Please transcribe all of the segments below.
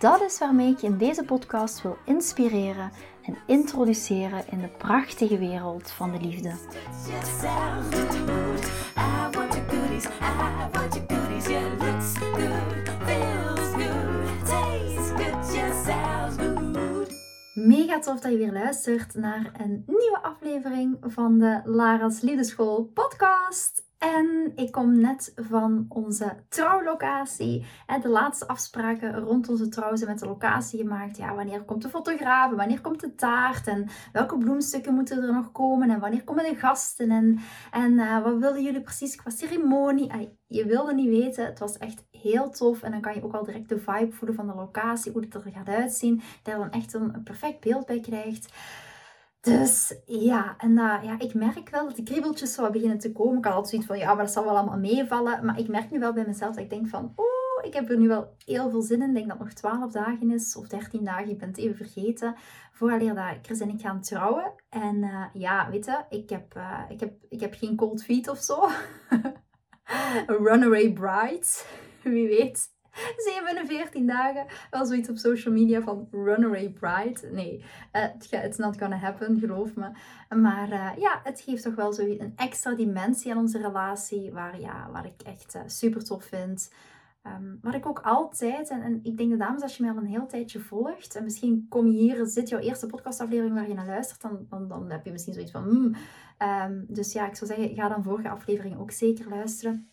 Dat is waarmee ik je in deze podcast wil inspireren en introduceren in de prachtige wereld van de liefde. Mega tof dat je weer luistert naar een nieuwe aflevering van de Lara's Liefdeschool podcast. En ik kom net van onze trouwlocatie. De laatste afspraken rond onze trouw zijn met de locatie gemaakt. Ja, wanneer komt de fotograaf? Wanneer komt de taart? En welke bloemstukken moeten er nog komen? En wanneer komen de gasten? En, en uh, wat wilden jullie precies qua ceremonie? je wilde niet weten. Het was echt heel tof. En dan kan je ook al direct de vibe voelen van de locatie. Hoe het er gaat uitzien. Dat je dan echt een perfect beeld bij krijgt. Dus ja, en uh, ja, ik merk wel dat de kriebeltjes zo beginnen te komen. Ik had altijd zoiets van, ja, maar dat zal wel allemaal meevallen. Maar ik merk nu wel bij mezelf dat ik denk van, oeh, ik heb er nu wel heel veel zin in. Ik denk dat het nog 12 dagen is, of 13 dagen, ik ben het even vergeten. Vooraleer dat Chris en ik gaan trouwen. En uh, ja, weet je, ik heb, uh, ik, heb, ik heb geen cold feet of zo. Runaway bride, wie weet 47 dagen. Wel zoiets op social media van runaway bride. Nee, het uh, it's not gonna happen, geloof me. Maar uh, ja, het geeft toch wel zo een extra dimensie aan onze relatie. Waar, ja, waar ik echt uh, super tof vind. Um, wat ik ook altijd, en, ik denk de dames, als je mij al een heel tijdje volgt, en misschien kom je hier, zit jouw eerste podcastaflevering waar je naar luistert, dan, dan, dan heb je misschien zoiets van, mm. um, dus ja, ik zou zeggen, ga dan vorige aflevering ook zeker luisteren.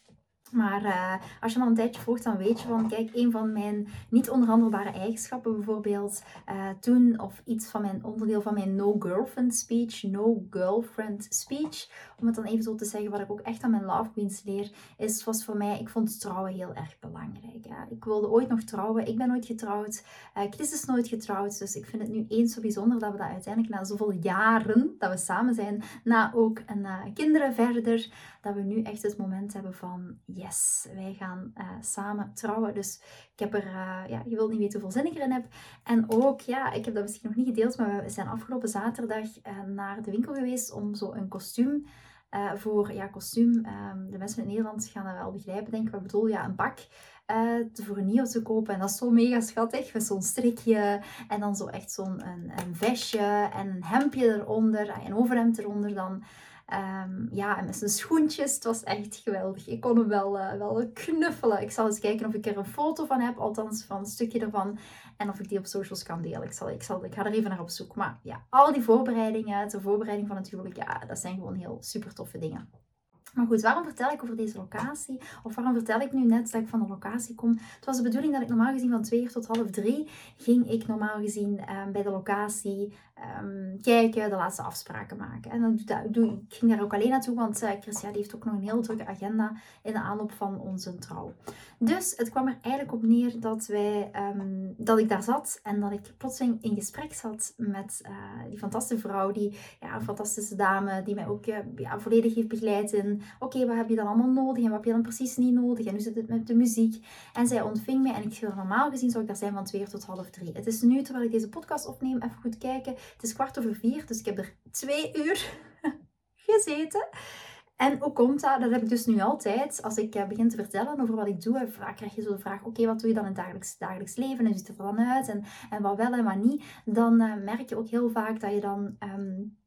Maar uh, als je me al een tijdje volgt, dan weet je van, kijk, een van mijn niet onderhandelbare eigenschappen bijvoorbeeld, uh, toen, of iets van mijn onderdeel van mijn no girlfriend speech, no girlfriend speech, om het dan even zo te zeggen, wat ik ook echt aan mijn love queens leer, is, was voor mij, ik vond trouwen heel erg belangrijk. Ja. Ik wilde ooit nog trouwen, ik ben nooit getrouwd, uh, Chris is nooit getrouwd, dus ik vind het nu eens zo bijzonder dat we dat uiteindelijk na zoveel jaren, dat we samen zijn, na ook een, kinderen verder, dat we nu echt het moment hebben van, yes, wij gaan uh, samen trouwen. Dus ik heb er, uh, ja, je wilt niet weten hoeveel zin ik erin heb. En ook, ja, ik heb dat misschien nog niet gedeeld, maar we zijn afgelopen zaterdag uh, naar de winkel geweest om zo een kostuum voor, ja, kostuum. Um, de mensen in Nederland gaan dat wel begrijpen, denk ik. Wat bedoel, ja, een pak. Uh, voor een nieuw te kopen. En dat is zo mega schattig. Met zo'n strikje en dan zo echt zo'n een, vestje en een hemdje eronder. En een overhemd eronder dan. Um, ja, en met zijn schoentjes. Het was echt geweldig. Ik kon hem wel, uh, wel knuffelen. Ik zal eens kijken of ik er een foto van heb. Althans, van een stukje ervan. En of ik die op socials kan delen. Ik, zal, ik, zal, ik ga er even naar op zoek. Maar ja, al die voorbereidingen. De voorbereiding van het huwelijk. Ja, dat zijn gewoon heel super toffe dingen. Maar goed, waarom vertel ik over deze locatie? Of waarom vertel ik nu net dat ik van de locatie kom? Het was de bedoeling dat ik normaal gezien van twee uur tot half drie ging ik normaal gezien um, bij de locatie um, kijken, de laatste afspraken maken. En dan doe, doe, ik ging daar ook alleen naartoe, want uh, Christian heeft ook nog een heel drukke agenda in de aanloop van onze trouw. Dus het kwam er eigenlijk op neer dat, wij, um, dat ik daar zat en dat ik plotseling in gesprek zat met uh, die fantastische vrouw, die ja, fantastische dame, die mij ook uh, ja, volledig heeft begeleid in oké, wat heb je dan allemaal nodig en wat heb je dan precies niet nodig en hoe zit het met de muziek. En zij ontving mij en ik normaal gezien zou ik daar zijn van twee tot half drie. Het is nu, terwijl ik deze podcast opneem, even goed kijken. Het is kwart over vier, dus ik heb er twee uur gezeten. En hoe komt dat? Dat heb ik dus nu altijd. Als ik eh, begin te vertellen over wat ik doe, vaak krijg je zo de vraag: oké, wat doe je dan in het dagelijks, dagelijks leven? En ziet er dan uit? En, en wat wel en wat niet? Dan uh, merk je ook heel vaak dat je dan. Um,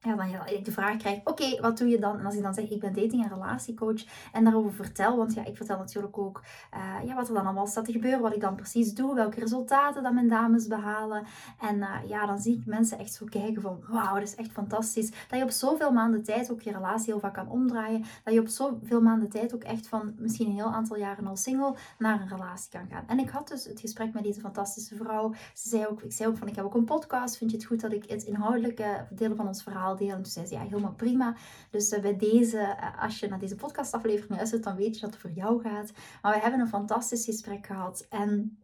ja, dan ik de vraag krijg, oké, wat doe je dan? En als ik dan zeg, ik ben dating- en relatiecoach en daarover vertel, want ja, ik vertel natuurlijk ook uh, ja, wat er dan allemaal staat te gebeuren, wat ik dan precies doe, welke resultaten dat mijn dames behalen. En uh, ja, dan zie ik mensen echt zo kijken van, wauw, dat is echt fantastisch. Dat je op zoveel maanden tijd ook je relatie heel vaak kan omdraaien. Dat je op zoveel maanden tijd ook echt van misschien een heel aantal jaren al single naar een relatie kan gaan. En ik had dus het gesprek met deze fantastische vrouw. Ze zei ook, ik zei ook van, ik heb ook een podcast. Vind je het goed dat ik het inhoudelijke delen van ons verhaal delen. En toen zei ze, ja, helemaal prima. Dus uh, bij deze, uh, als je naar deze podcastaflevering luistert, dan weet je dat het voor jou gaat. Maar we hebben een fantastisch gesprek gehad. En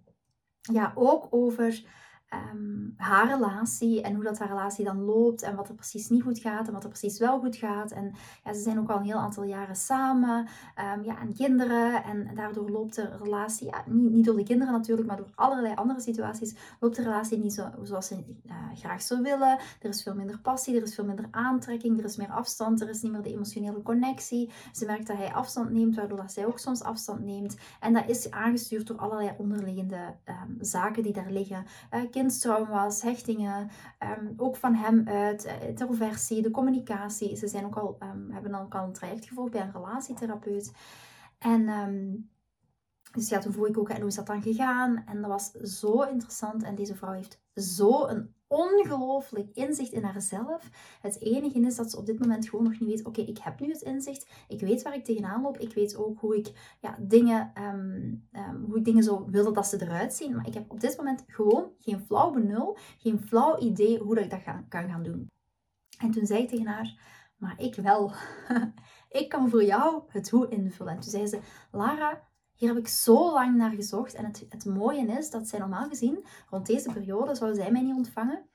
ja, ook over ehm, haar relatie en hoe dat haar relatie dan loopt en wat er precies niet goed gaat en wat er precies wel goed gaat. En ja, ze zijn ook al een heel aantal jaren samen um, ja, en kinderen en daardoor loopt de relatie, niet, niet door de kinderen natuurlijk, maar door allerlei andere situaties, loopt de relatie niet zo, zoals ze uh, graag zou willen. Er is veel minder passie, er is veel minder aantrekking, er is meer afstand, er is niet meer de emotionele connectie. Ze merkt dat hij afstand neemt, waardoor dat zij ook soms afstand neemt. En dat is aangestuurd door allerlei onderliggende um, zaken die daar liggen. Uh, kindstrauma's, hechtingen, um, ook van hem uit, uh, introversie, de communicatie. Ze zijn ook al, um, hebben ook al een traject gevolgd bij een relatietherapeut. En dus ja, toen vroeg ik ook, en hoe is dat dan gegaan? En dat was zo interessant. En deze vrouw heeft zo een ongelooflijk inzicht in haarzelf. Het enige is dat ze op dit moment gewoon nog niet weet: oké, ik heb nu het inzicht. Ik weet waar ik tegenaan loop. Ik weet ook hoe ik ja, dingen, um, um, hoe ik dingen zo wilde dat ze eruit zien. Maar ik heb op dit moment gewoon geen flauw benul, geen flauw idee hoe dat ik dat kan gaan doen. En toen zei ik tegen haar: maar ik wel. ik kan voor jou het hoe invullen. En toen zei ze: Lara, hier heb ik zo lang naar gezocht. En het, het mooie is dat zij normaal gezien, rond deze periode, zou zij mij niet ontvangen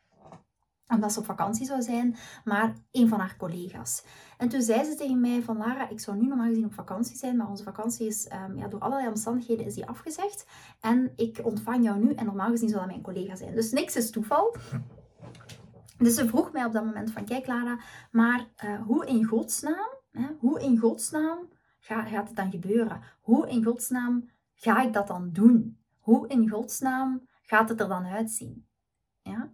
omdat ze op vakantie zou zijn, maar een van haar collega's. En toen zei ze tegen mij van Lara, ik zou nu normaal gezien op vakantie zijn, maar onze vakantie is um, ja, door allerlei omstandigheden is die afgezegd. En ik ontvang jou nu en normaal gezien zou dat mijn collega zijn. Dus niks is toeval. Dus ze vroeg mij op dat moment van, kijk Lara, maar uh, hoe in godsnaam, hè, hoe in godsnaam gaat het dan gebeuren? Hoe in godsnaam ga ik dat dan doen? Hoe in godsnaam gaat het er dan uitzien? Ja?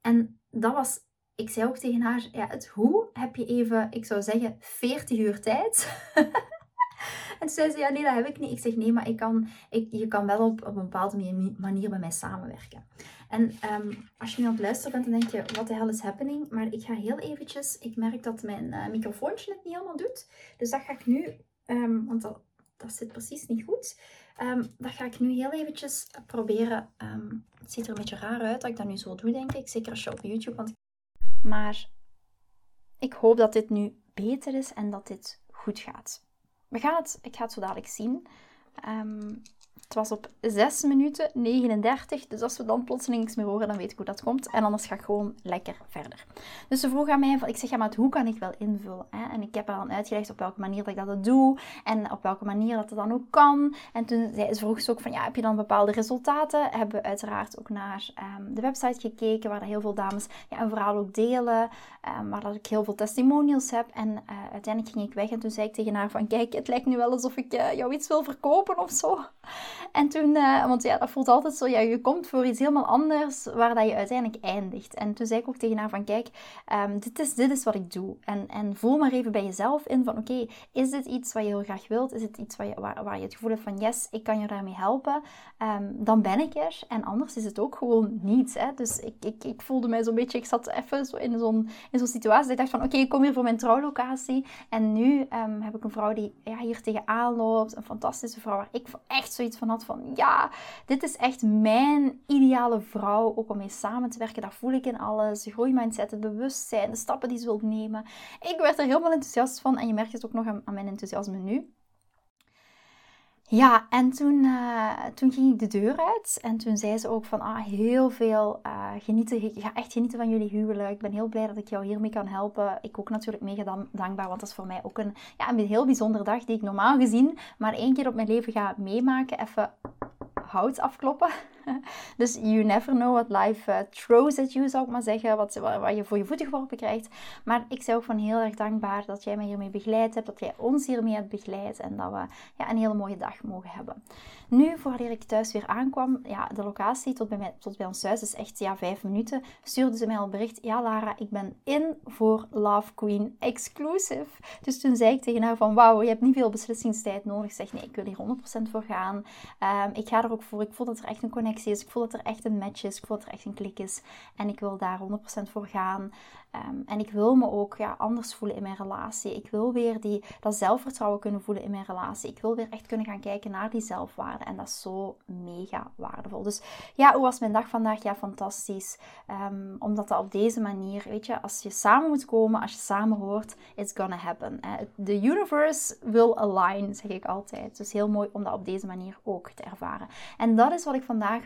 En dat was, ik zei ook tegen haar, ja, het hoe heb je even, ik zou zeggen, 40 uur tijd. en toen zei ze, ja nee, dat heb ik niet. Ik zeg, nee, maar ik kan, ik, je kan wel op, op een bepaalde manier met mij samenwerken. En um, als je nu aan het luisteren bent, dan denk je, wat de hell is happening? Maar ik ga heel eventjes, ik merk dat mijn uh, microfoontje het niet helemaal doet. Dus dat ga ik nu Um, want dat, dat zit precies niet goed. Um, dat ga ik nu heel eventjes proberen. Um, het ziet er een beetje raar uit dat ik dat nu zo doe, denk ik. Zeker als je op YouTube... Want... Maar ik hoop dat dit nu beter is en dat dit goed gaat. We gaan het, ik ga het zo dadelijk zien. Het was op 6 minuten 39. Dus als we dan plotseling niks meer horen, dan weet ik hoe dat komt. En anders ga ik gewoon lekker verder. Dus ze vroeg aan mij, ik zeg, ja, maar hoe kan ik wel invullen? Hè? En ik heb haar dan uitgelegd op welke manier dat ik dat doe. En op welke manier dat het dan ook kan. En toen zei, ze vroeg ze ook van, ja, heb je dan bepaalde resultaten? Hebben we uiteraard ook naar um, de website gekeken, waar heel veel dames ja, een verhaal ook delen. Um, waar dat ik heel veel testimonials heb. En uh, uiteindelijk ging ik weg en toen zei ik tegen haar van, kijk, het lijkt nu wel alsof ik uh, jou iets wil verkopen of zo. En toen, uh, want ja, dat voelt altijd zo, ja, je komt voor iets helemaal anders waar dat je uiteindelijk eindigt. En toen zei ik ook tegen haar van, kijk, um, dit, is, dit is wat ik doe. En, en voel maar even bij jezelf in van, oké, is dit iets wat je heel graag wilt? Is het iets waar je, waar, je het gevoel hebt van, yes, ik kan je daarmee helpen? Um, dan ben ik er. En anders is het ook gewoon niets. Hè? Dus ik, ik, ik voelde mij zo'n beetje, ik zat even zo in zo'n zo'n situatie dat ik dacht van, oké, ik kom hier voor mijn trouwlocatie. En nu um, heb ik een vrouw die ja, hier tegenaan loopt. Een fantastische vrouw waar ik echt zoiets van had van ja, dit is echt mijn ideale vrouw. Ook om mee samen te werken. Dat voel ik in alles. De groeimindset, het bewustzijn, de stappen die ze wil nemen. Ik werd er helemaal enthousiast van. En je merkt het ook nog aan mijn enthousiasme nu. Ja, en toen, uh, toen ging ik de deur uit en toen zei ze ook van ah, heel veel uh, genieten. Ik ga echt genieten van jullie huwelijk. Ik ben heel blij dat ik jou hiermee kan helpen. Ik ook natuurlijk mega dankbaar, want dat is voor mij ook een, ja, een heel bijzondere dag die ik normaal gezien maar één keer op mijn leven ga meemaken. Even hout afkloppen. dus you never know what life uh, throws at you, zou ik maar zeggen. Wat, wat, je voor je voeten geworpen krijgt. Maar ik ben ook van heel erg dankbaar dat jij mij hiermee begeleid hebt. Dat jij ons hiermee hebt begeleid. En dat we ja, een hele mooie dag mogen hebben. Nu, voordat ik thuis weer aankwam, ja, de locatie tot bij, tot bij ons thuis is echt ja, vijf minuten. Stuurde ze mij al bericht. Ja, Lara, ik ben in voor Love Queen Exclusive. Dus toen zei ik tegen haar van, wauw, je hebt niet veel beslissingstijd nodig. Zeg, nee, ik wil hier 100% voor gaan. Um, ik ga er ook voor. Ik voel dat er echt een connectie is. Ik voel dat er echt een match is. Ik voel dat er echt een klik is. En ik wil daar 100% voor gaan. Um, en ik wil me ook ja, anders voelen in mijn relatie. Ik wil weer die, dat zelfvertrouwen kunnen voelen in mijn relatie. Ik wil weer echt kunnen gaan kijken naar die zelfwaarde. En dat is zo mega waardevol. Dus ja, hoe was mijn dag vandaag? Ja, fantastisch. Um, omdat dat op deze manier, weet je, als je samen moet komen, als je samen hoort, it's gonna happen. The universe will align, zeg ik altijd. Dus heel mooi om dat op deze manier ook te ervaren. En dat is wat ik vandaag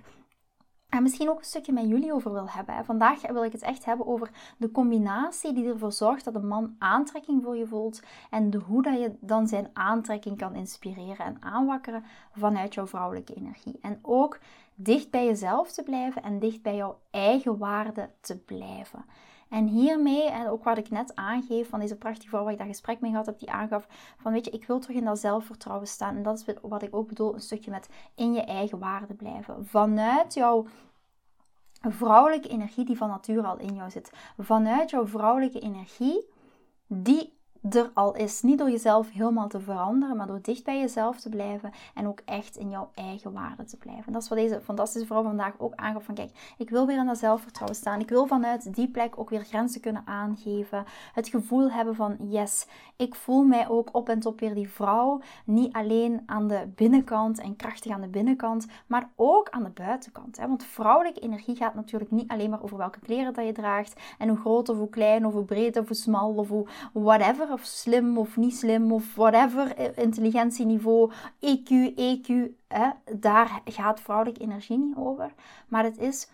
en misschien ook een stukje met jullie over wil hebben. Vandaag wil ik het echt hebben over de combinatie die ervoor zorgt dat een man aantrekking voor je voelt. En de, hoe dat je dan zijn aantrekking kan inspireren en aanwakkeren vanuit jouw vrouwelijke energie. En ook dicht bij jezelf te blijven en dicht bij jouw eigen waarde te blijven. En hiermee, en ook wat ik net aangeef van deze prachtige vrouw waar ik dat gesprek mee gehad heb, die aangaf van weet je, ik wil terug in dat zelfvertrouwen staan. En dat is wat ik ook bedoel, een stukje met in je eigen waarde blijven. Vanuit jouw vrouwelijke energie die van nature al in jou zit. Vanuit jouw vrouwelijke energie die er al is. Niet door jezelf helemaal te veranderen, maar door dicht bij jezelf te blijven en ook echt in jouw eigen waarde te blijven. Dat is wat deze fantastische vrouw vandaag ook aangaf van kijk, ik wil weer in dat zelfvertrouwen staan. Ik wil vanuit die plek ook weer grenzen kunnen aangeven. Het gevoel hebben van yes, ik voel mij ook op en top weer die vrouw. Niet alleen aan de binnenkant en krachtig aan de binnenkant, maar ook aan de buitenkant. Hè? Want vrouwelijke energie gaat natuurlijk niet alleen maar over welke kleren dat je draagt en hoe groot of hoe klein of hoe breed of hoe smal of hoe whatever of slim of niet slim of whatever, eh, intelligentieniveau, EQ, EQ, hè, daar gaat vrouwelijke energie niet over. Maar het is,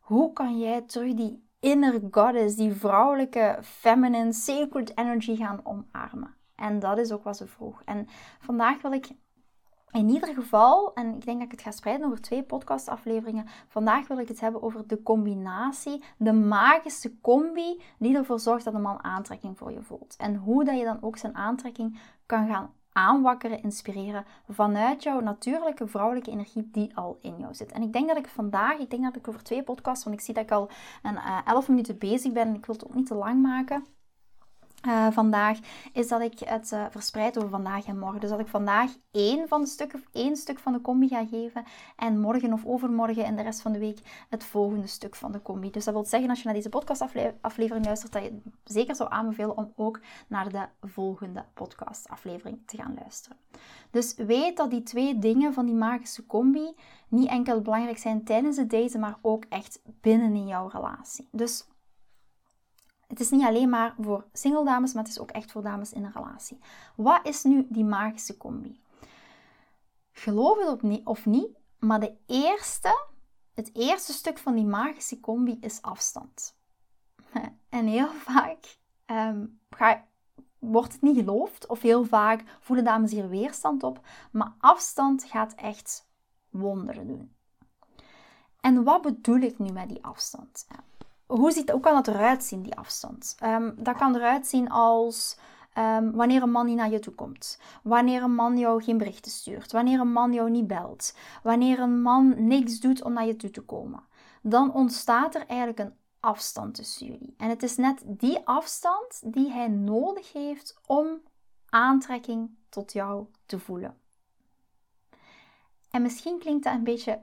hoe kan jij terug die inner goddess, die vrouwelijke feminine sacred energy gaan omarmen? En dat is ook wat ze vroeg. En vandaag wil ik in ieder geval, en ik denk dat ik het ga spreiden over twee podcastafleveringen, vandaag wil ik het hebben over de combinatie, de magische combi die ervoor zorgt dat een man aantrekking voor je voelt. En hoe dat je dan ook zijn aantrekking kan gaan aanwakkeren, inspireren vanuit jouw natuurlijke vrouwelijke energie die al in jou zit. En ik denk dat ik vandaag, ik denk dat ik over twee podcasts, want ik zie dat ik al een uh, 11 minuten bezig ben en ik wil het ook niet te lang maken. Uh, vandaag is dat ik het uh, verspreid over vandaag en morgen. Dus dat ik vandaag één van de stukken, één stuk van de combi ga geven. En morgen of overmorgen en de rest van de week het volgende stuk van de combi. Dus dat wil zeggen, als je naar deze podcastaflevering luistert, dat je zeker zou aanbevelen om ook naar de volgende podcastaflevering te gaan luisteren. Dus weet dat die twee dingen van die magische combi niet enkel belangrijk zijn tijdens het daten, maar ook echt binnen in jouw relatie. Dus het is niet alleen maar voor single dames, maar het is ook echt voor dames in een relatie. Wat is nu die magische combi? Geloof het of niet, maar de eerste, het eerste stuk van die magische combi is afstand. En heel vaak ga, wordt het niet geloofd, of heel vaak voelen dames hier weerstand op, maar afstand gaat echt wonderen doen. En wat bedoel ik nu met die afstand? Hoe, kan dat eruit zien, die afstand? Um, dat kan eruit zien als um, wanneer een man niet naar je toe komt. Wanneer een man jou geen berichten stuurt. Wanneer een man jou niet belt. Wanneer een man niks doet om naar je toe te komen. Dan ontstaat er eigenlijk een afstand tussen jullie. En het is net die afstand die hij nodig heeft om aantrekking tot jou te voelen. En misschien klinkt dat een beetje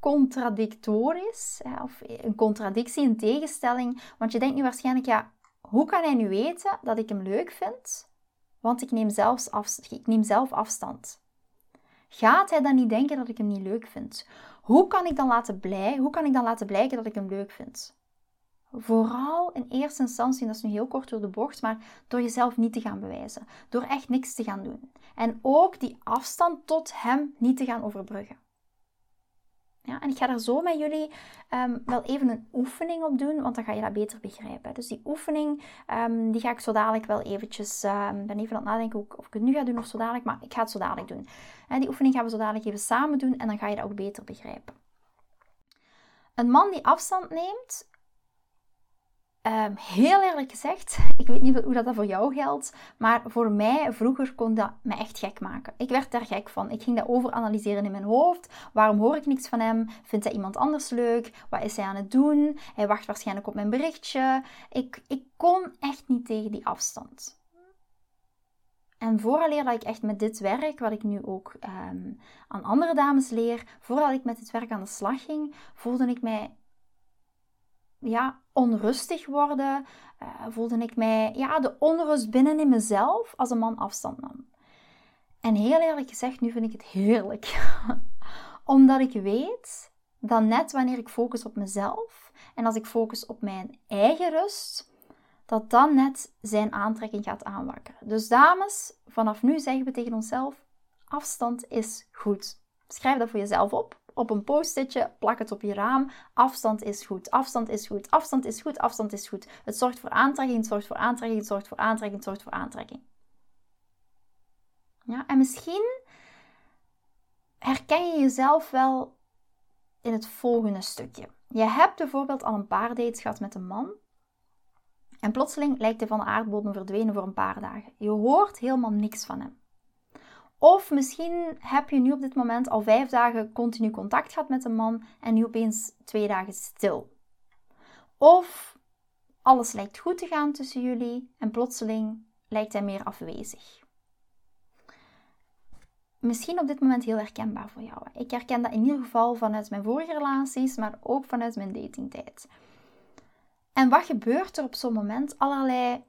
contradictorisch, of een contradictie, een tegenstelling. Want je denkt nu waarschijnlijk, ja, hoe kan hij nu weten dat ik hem leuk vind? Want ik neem, zelfs af, ik neem zelf afstand. Gaat hij dan niet denken dat ik hem niet leuk vind? Hoe kan ik dan laten, blij, hoe kan ik dan laten blijken dat ik hem leuk vind? Vooral in eerste instantie, en dat is nu heel kort door de bocht, maar door jezelf niet te gaan bewijzen. Door echt niks te gaan doen. En ook die afstand tot hem niet te gaan overbruggen. Ja, en ik ga daar zo met jullie um, wel even een oefening op doen, want dan ga je dat beter begrijpen. Dus die oefening, um, die ga ik zo dadelijk wel eventjes, um, ben even aan het nadenken of ik het nu ga doen of zo dadelijk, maar ik ga het zo dadelijk doen. En die oefening gaan we zo dadelijk even samen doen en dan ga je dat ook beter begrijpen. Een man die afstand neemt, Um, heel eerlijk gezegd, ik weet niet hoe dat voor jou geldt, maar voor mij vroeger kon dat me echt gek maken. Ik werd daar gek van. Ik ging dat overanalyseren in mijn hoofd. Waarom hoor ik niks van hem? Vindt hij iemand anders leuk? Wat is hij aan het doen? Hij wacht waarschijnlijk op mijn berichtje. Ik, ik kon echt niet tegen die afstand. En vooraleer dat ik echt met dit werk, wat ik nu ook um, aan andere dames leer, voordat ik met dit werk aan de slag ging, voelde ik mij ja, onrustig worden. Uh, voelde ik mij ja, de onrust binnen in mezelf als een man afstand nam. En heel eerlijk gezegd, nu vind ik het heerlijk. Omdat ik weet dat net wanneer ik focus op mezelf en als ik focus op mijn eigen rust, dat dan net zijn aantrekking gaat aanwakkeren. Dus dames, vanaf nu zeggen we tegen onszelf: afstand is goed. Schrijf dat voor jezelf op op een post-itje, plak het op je raam. Afstand is goed, afstand is goed, afstand is goed, afstand is goed. Het zorgt voor aantrekking, het zorgt voor aantrekking, het zorgt voor aantrekking, het zorgt voor aantrekking. Ja, en misschien herken je jezelf wel in het volgende stukje. Je hebt bijvoorbeeld al een paar dates gehad met een man. En plotseling lijkt hij van de aardbodem verdwenen voor een paar dagen. Je hoort helemaal niks van hem. Of misschien heb je nu op dit moment al vijf dagen continu contact gehad met een man en nu opeens twee dagen stil. Of alles lijkt goed te gaan tussen jullie en plotseling lijkt hij meer afwezig misschien op dit moment heel herkenbaar voor jou. Ik herken dat in ieder geval vanuit mijn vorige relaties, maar ook vanuit mijn datingtijd. En wat gebeurt er op zo'n moment? Allerlei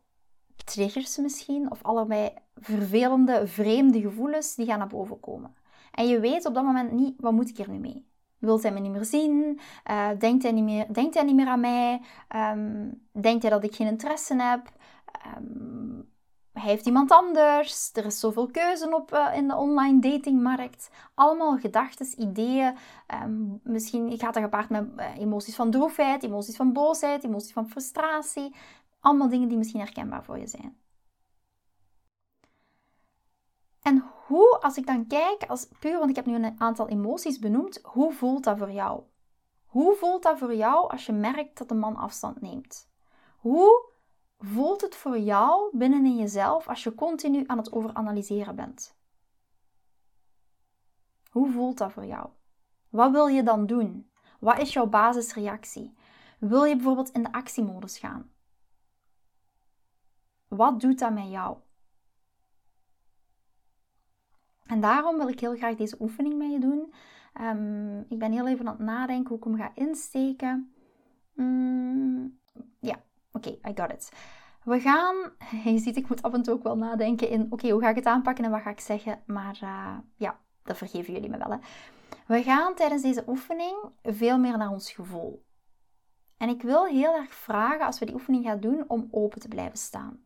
triggers misschien, of allerlei vervelende, vreemde gevoelens die gaan naar boven komen. En je weet op dat moment niet, wat moet ik er nu mee? Wil hij me niet meer zien? Uh, denkt, hij niet meer, denkt hij niet meer aan mij? Um, denkt hij dat ik geen interesse heb? Um, hij heeft iemand anders. Er is zoveel keuze op uh, in de online datingmarkt. Allemaal gedachten, ideeën. Um, misschien gaat dat gepaard met uh, emoties van droefheid, emoties van boosheid, emoties van frustratie. Allemaal dingen die misschien herkenbaar voor je zijn. En hoe, als ik dan kijk, als puur, want ik heb nu een aantal emoties benoemd, hoe voelt dat voor jou? Hoe voelt dat voor jou als je merkt dat een man afstand neemt? Hoe voelt het voor jou binnenin jezelf als je continu aan het overanalyseren bent? Hoe voelt dat voor jou? Wat wil je dan doen? Wat is jouw basisreactie? Wil je bijvoorbeeld in de actiemodus gaan? Wat doet dat met jou? En daarom wil ik heel graag deze oefening met je doen. Um, ik ben heel even aan het nadenken hoe ik hem ga insteken. Mm, ja, Oké, I got it. We gaan, je ziet, ik moet af en toe ook wel nadenken in, oké, hoe ga ik het aanpakken en wat ga ik zeggen? Maar uh, ja, dat vergeven jullie me wel. Hè. We gaan tijdens deze oefening veel meer naar ons gevoel. En ik wil heel erg vragen, als we die oefening gaan doen, om open te blijven staan.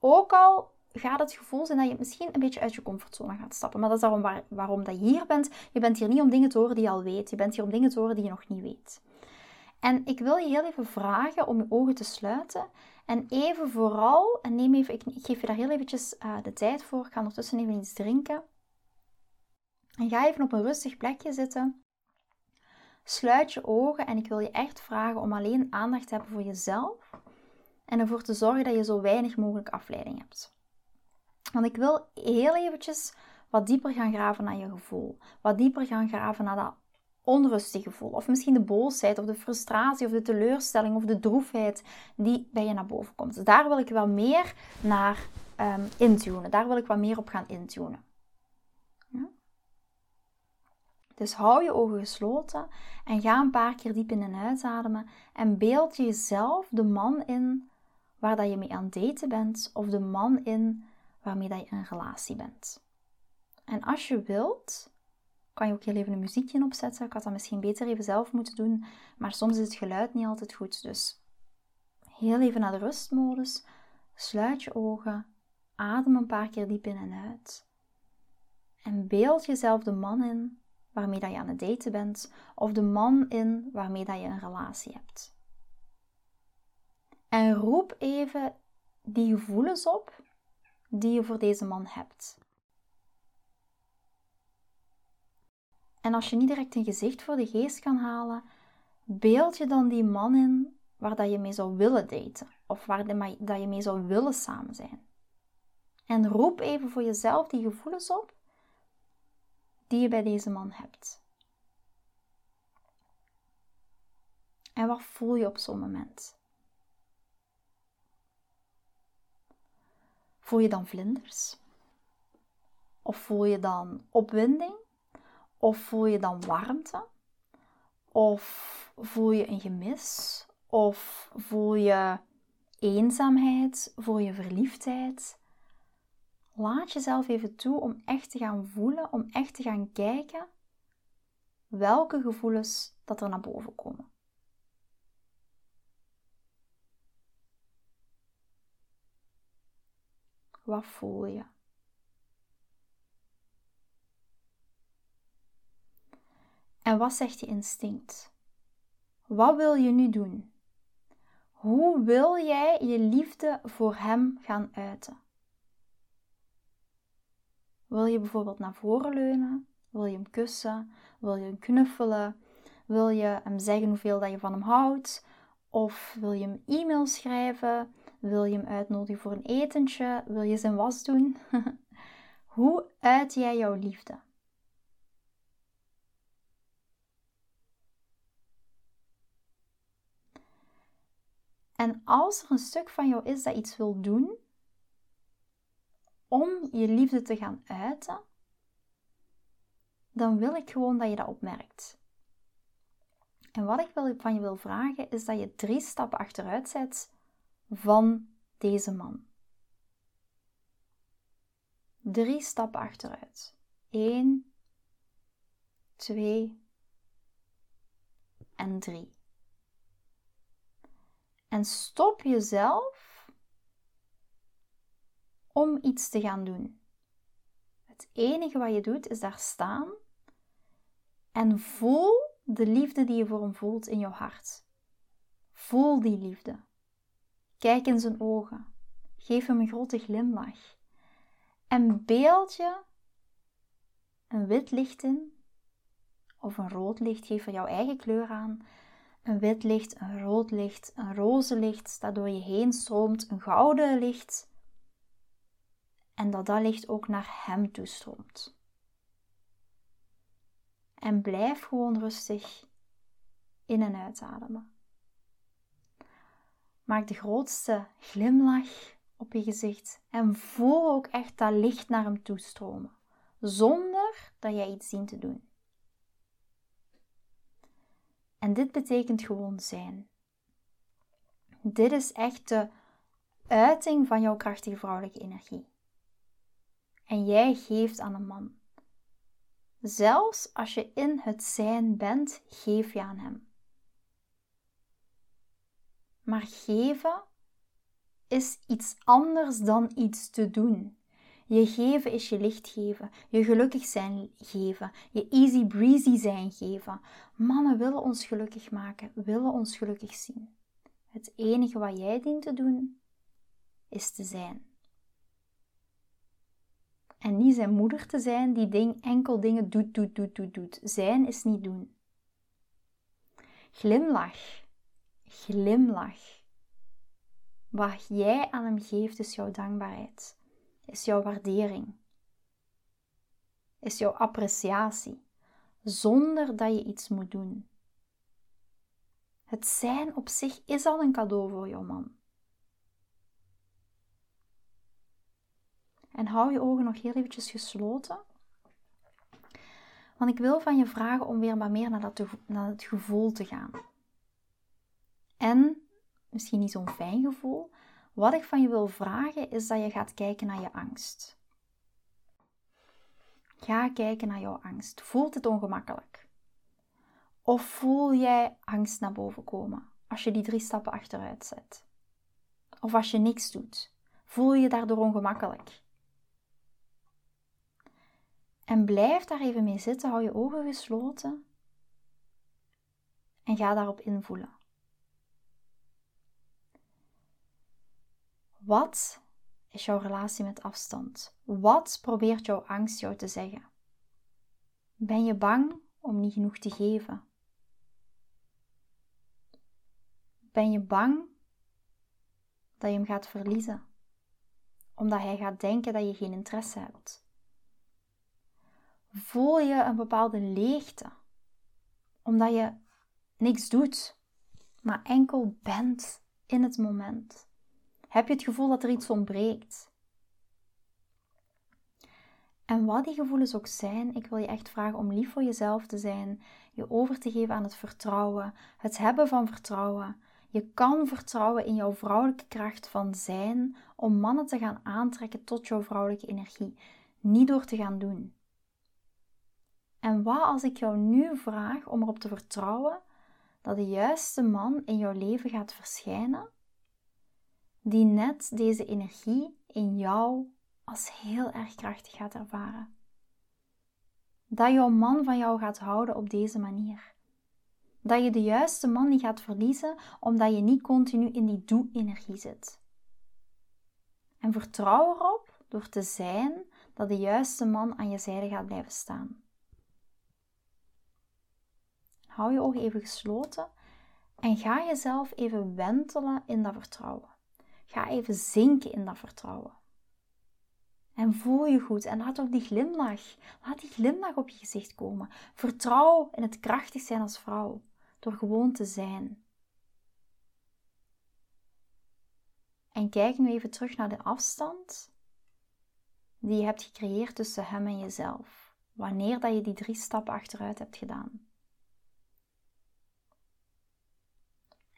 Ook al gaat het gevoel zijn dat je misschien een beetje uit je comfortzone gaat stappen. Maar dat is daarom waar, waarom dat je hier bent. Je bent hier niet om dingen te horen die je al weet. Je bent hier om dingen te horen die je nog niet weet. En ik wil je heel even vragen om je ogen te sluiten. En even vooral, en neem even, ik, geef je daar heel eventjes uh, de tijd voor. Ik ga ondertussen even iets drinken. En ga even op een rustig plekje zitten. Sluit je ogen en ik wil je echt vragen om alleen aandacht te hebben voor jezelf. En ervoor te zorgen dat je zo weinig mogelijk afleiding hebt. Want ik wil heel eventjes wat dieper gaan graven naar je gevoel. Wat dieper gaan graven naar dat onrustig gevoel. Of misschien de boosheid, of de frustratie, of de teleurstelling, of de droefheid die bij je naar boven komt. Dus daar wil ik wel meer naar um, intunen. Daar wil ik wat meer op gaan intunen. Ja? Dus hou je ogen gesloten en ga een paar keer diep in en uitademen. En beeld jezelf de man in waar dat je mee aan het daten bent, of de man in waarmee dat je in een relatie bent. En als je wilt, kan je ook heel even een muziekje opzetten. Ik had dat misschien beter even zelf moeten doen, maar soms is het geluid niet altijd goed. Dus heel even naar de rustmodus. Sluit je ogen. Adem een paar keer diep in en uit. En beeld jezelf de man in waarmee dat je aan het daten bent, of de man in waarmee dat je een relatie hebt. En roep even die gevoelens op die je voor deze man hebt. En als je niet direct een gezicht voor de geest kan halen, beeld je dan die man in waar dat je mee zou willen daten. Of waar dat je mee zou willen samen zijn. En roep even voor jezelf die gevoelens op die je bij deze man hebt. En wat voel je op zo'n moment? Voel je dan vlinders? Of voel je dan opwinding? Of voel je dan warmte? Of voel je een gemis? Of voel je eenzaamheid? Voel je verliefdheid? Laat jezelf even toe om echt te gaan voelen, om echt te gaan kijken welke gevoelens dat er naar boven komen. Wat voel je? En wat zegt je instinct? Wat wil je nu doen? Hoe wil jij je liefde voor hem gaan uiten? Wil je bijvoorbeeld naar voren leunen? Wil je hem kussen? Wil je hem knuffelen? Wil je hem zeggen hoeveel dat je van hem houdt? Of wil je hem e-mail schrijven? Wil je hem uitnodigen voor een etentje? Wil je zijn was doen? Hoe uit jij jouw liefde? En als er een stuk van jou is dat iets wil doen om je liefde te gaan uiten, dan wil ik gewoon dat je dat opmerkt. En wat ik van je wil vragen is dat je drie stappen achteruit zet van deze man. Drie stappen achteruit. Eén, twee en drie. En stop jezelf om iets te gaan doen. Het enige wat je doet is daar staan en voel de liefde die je voor hem voelt in jouw hart. Voel die liefde. Kijk in zijn ogen. Geef hem een grote glimlach. En beeld je een wit licht in, of een rood licht, geef er jouw eigen kleur aan. Een wit licht, een rood licht, een roze licht dat door je heen stroomt, een gouden licht. En dat dat licht ook naar hem toestroomt. En blijf gewoon rustig in- en uitademen. Maak de grootste glimlach op je gezicht en voel ook echt dat licht naar hem toestromen, zonder dat jij iets dient te doen. En dit betekent gewoon zijn. Dit is echt de uiting van jouw krachtige vrouwelijke energie. En jij geeft aan een man. Zelfs als je in het zijn bent, geef je aan hem. Maar geven is iets anders dan iets te doen. Je geven is je licht geven, je gelukkig zijn geven, je easy breezy zijn geven. Mannen willen ons gelukkig maken, willen ons gelukkig zien. Het enige wat jij dient te doen, is te zijn. En niet zijn moeder te zijn die ding, enkel dingen doet, doet, doet, doet, doet. Zijn is niet doen. Glimlach. Glimlach. Wat jij aan hem geeft is jouw dankbaarheid, is jouw waardering, is jouw appreciatie, zonder dat je iets moet doen. Het zijn op zich is al een cadeau voor jouw man. En hou je ogen nog heel eventjes gesloten. Want ik wil van je vragen om weer maar meer naar, dat, naar het gevoel te gaan. En, misschien niet zo'n fijn gevoel, wat ik van je wil vragen is dat je gaat kijken naar je angst. Ga kijken naar jouw angst. Voelt het ongemakkelijk? Of voel jij angst naar boven komen als je die drie stappen achteruit zet? Of als je niks doet, voel je je daardoor ongemakkelijk? En blijf daar even mee zitten, hou je ogen gesloten en ga daarop invoelen. Wat is jouw relatie met afstand? Wat probeert jouw angst jou te zeggen? Ben je bang om niet genoeg te geven? Ben je bang dat je hem gaat verliezen? Omdat hij gaat denken dat je geen interesse hebt? voel je een bepaalde leegte. Omdat je niks doet, maar enkel bent in het moment. Heb je het gevoel dat er iets ontbreekt? En wat die gevoelens ook zijn, ik wil je echt vragen om lief voor jezelf te zijn, je over te geven aan het vertrouwen, het hebben van vertrouwen. Je kan vertrouwen in jouw vrouwelijke kracht van zijn om mannen te gaan aantrekken tot jouw vrouwelijke energie, niet door te gaan doen. En wat als ik jou nu vraag om erop te vertrouwen dat de juiste man in jouw leven gaat verschijnen, die net deze energie in jou als heel erg krachtig gaat ervaren? dat jouw man van jou gaat houden op deze manier. Dat je de juiste man niet gaat verliezen omdat je niet continu in die doe-energie zit. En vertrouw erop door te zijn dat de juiste man aan je zijde gaat blijven staan. Hou je ogen even gesloten en ga jezelf even wentelen in dat vertrouwen. Ga even zinken in dat vertrouwen. En voel je goed en laat ook die glimlach, laat die glimlach op je gezicht komen. Vertrouw in het krachtig zijn als vrouw door gewoon te zijn. En kijk nu even terug naar de afstand die je hebt gecreëerd tussen hem en jezelf. Wanneer dat je die drie stappen achteruit hebt gedaan.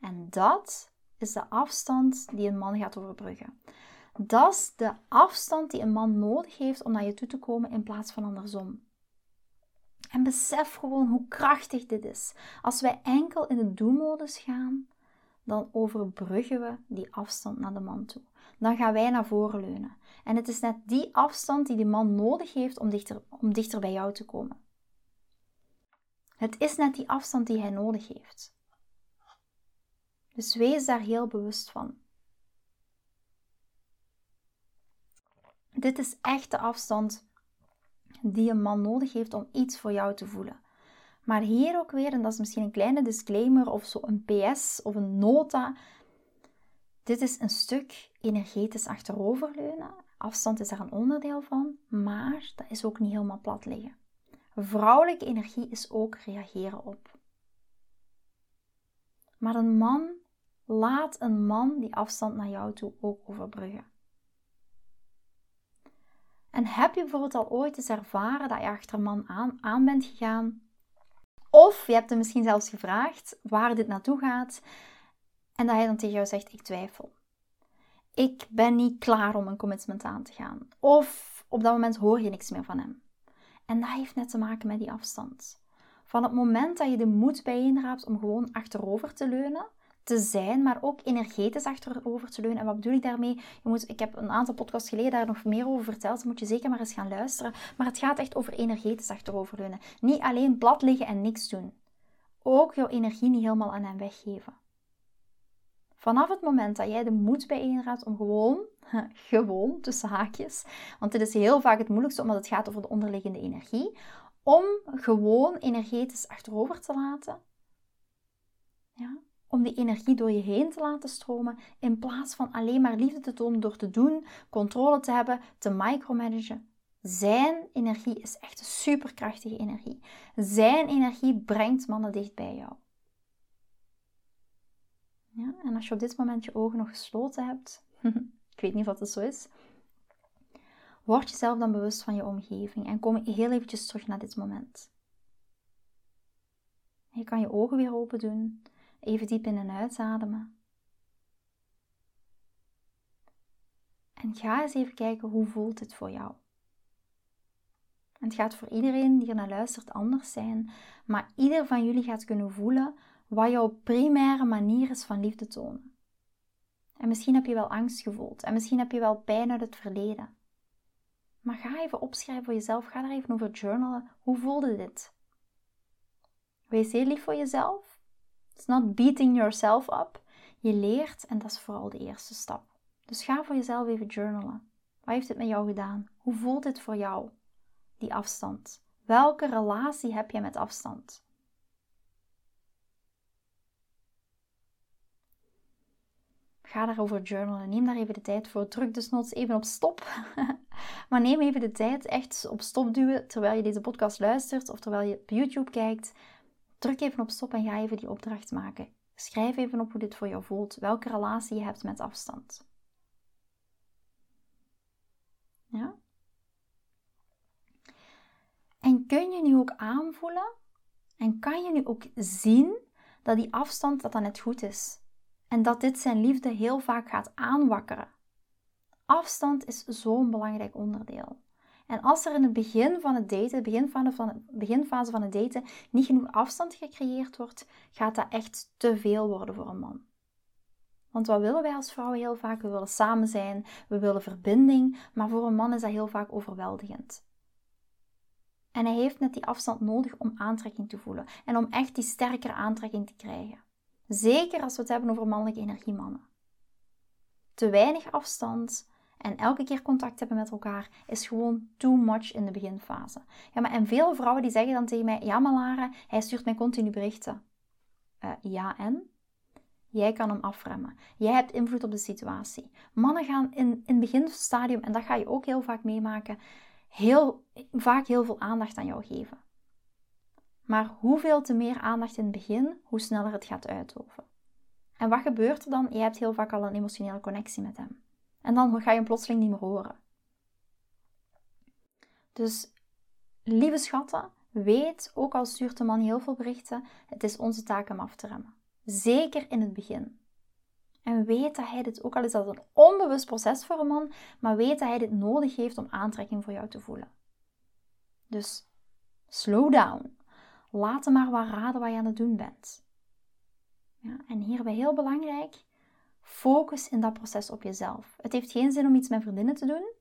En dat is de afstand die een man gaat overbruggen. Dat is de afstand die een man nodig heeft om naar je toe te komen in plaats van andersom. En besef gewoon hoe krachtig dit is. Als wij enkel in de do-modus gaan, dan overbruggen we die afstand naar de man toe. Dan gaan wij naar voren leunen. En het is net die afstand die de man nodig heeft om dichter, om dichter bij jou te komen. Het is net die afstand die hij nodig heeft. Dus wees daar heel bewust van. Dit is echt de afstand die een man nodig heeft om iets voor jou te voelen. Maar hier ook weer, en dat is misschien een kleine disclaimer of zo een PS of een nota. Dit is een stuk energetisch achteroverleunen. Afstand is daar een onderdeel van, maar dat is ook niet helemaal plat liggen. Vrouwelijke energie is ook reageren op. Maar een man, laat een man die afstand naar jou toe ook overbruggen. En heb je bijvoorbeeld al ooit eens ervaren dat je achter een man aan, aan bent gegaan? Of je hebt hem misschien zelfs gevraagd waar dit naartoe gaat. En dat hij dan tegen jou zegt: Ik twijfel. Ik ben niet klaar om een commitment aan te gaan. Of op dat moment hoor je niks meer van hem. En dat heeft net te maken met die afstand. Van het moment dat je de moed bijeenraapt om gewoon achterover te leunen, te zijn, maar ook energetisch achterover te leunen. En wat bedoel ik daarmee? Je moet, ik heb een aantal podcasts geleden daar nog meer over verteld. Moet je zeker maar eens gaan luisteren. Maar het gaat echt over energetisch achteroverleunen. Niet alleen plat liggen en niks doen. Ook jouw energie niet helemaal aan hem weggeven. Vanaf het moment dat jij de moed bijeenraadt om gewoon, gewoon tussen haakjes, want dit is heel vaak het moeilijkste omdat het gaat over de onderliggende energie, om gewoon energetisch achterover te laten. Ja, om die energie door je heen te laten stromen, in plaats van alleen maar liefde te tonen door te doen, controle te hebben, te micromanagen. Zijn energie is echt een superkrachtige energie. Zijn energie brengt mannen dicht bij jou. Ja, en als je op dit moment je ogen nog gesloten hebt, ik weet niet wat het zo is, word jezelf dan bewust van je omgeving en kom heel eventjes terug naar dit moment. Je kan je ogen weer open doen Even diep in en uitademen. En ga eens even kijken hoe voelt het voor jou. Het gaat voor iedereen die er naar luistert anders zijn, maar ieder van jullie gaat kunnen voelen wat jouw primaire manier is van liefde tonen. En misschien heb je wel angst gevoeld en misschien heb je wel pijn uit het verleden. Maar ga even opschrijven voor jezelf, ga er even over journalen. Hoe voelde dit? Wees heel lief voor jezelf It's not beating yourself up. Je leert en dat is vooral de eerste stap. Dus ga voor jezelf even journalen. Wat heeft het met jou gedaan? Hoe voelt dit voor jou, die afstand? Welke relatie heb je met afstand? Ga daarover journalen. Neem daar even de tijd voor. Druk desnoods even op stop. maar neem even de tijd echt op stop duwen terwijl je deze podcast luistert of terwijl je op YouTube kijkt. Druk even op stop en ga even die opdracht maken. Schrijf even op hoe dit voor jou voelt, welke relatie je hebt met afstand. Ja? En kun je nu ook aanvoelen en kan je nu ook zien dat die afstand dat dan net goed is en dat dit zijn liefde heel vaak gaat aanwakkeren. Afstand is zo'n belangrijk onderdeel. En als er in het begin van het daten, de, beginfase van het daten, niet genoeg afstand gecreëerd wordt, gaat dat echt te veel worden voor een man. Want wat willen wij als vrouwen heel vaak? We willen samen zijn, we willen verbinding, maar voor een man is dat heel vaak overweldigend. En hij heeft net die afstand nodig om aantrekking te voelen. En om echt die sterkere aantrekking te krijgen. Zeker als we het hebben over mannelijke energiemannen. Te weinig afstand en elke keer contact hebben met elkaar is gewoon too much in de beginfase. Ja, maar en veel vrouwen die zeggen dan tegen mij: Ja, maar Lara, hij stuurt mij continu berichten. Uh, ja, en? Jij kan hem afremmen. Jij hebt invloed op de situatie. Mannen gaan in, in het beginstadium, en dat ga je ook heel vaak meemaken, heel, vaak heel veel aandacht aan jou geven. Maar hoeveel te meer aandacht in het begin, hoe sneller het gaat uitoven. En wat gebeurt er dan? Je hebt heel vaak al een emotionele connectie met hem. En dan ga je hem plotseling niet meer horen. Dus lieve schatten, weet, ook al stuurt de man heel veel berichten, het is onze taak hem af te remmen. Zeker in het begin. En weet dat hij dit, ook al is dat een onbewust proces voor een man, maar weet dat hij dit nodig heeft om aantrekking voor jou te voelen. Dus slow down. Laat hem maar wat raden wat je aan het doen bent. Ja, en hierbij heel belangrijk, focus in dat proces op jezelf. Het heeft geen zin om iets met vriendinnen te doen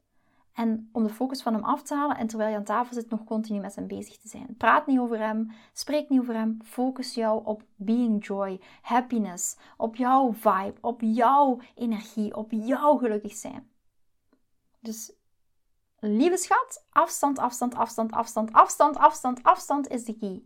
en om de focus van hem af te halen en terwijl je aan tafel zit nog continu met hem bezig te zijn. Praat niet over hem, spreek niet over hem. Focus jou op being joy, happiness, op jouw vibe, op jouw energie, op jouw gelukkig zijn. Dus lieve schat, afstand, afstand, afstand, afstand, afstand, afstand, afstand is de key.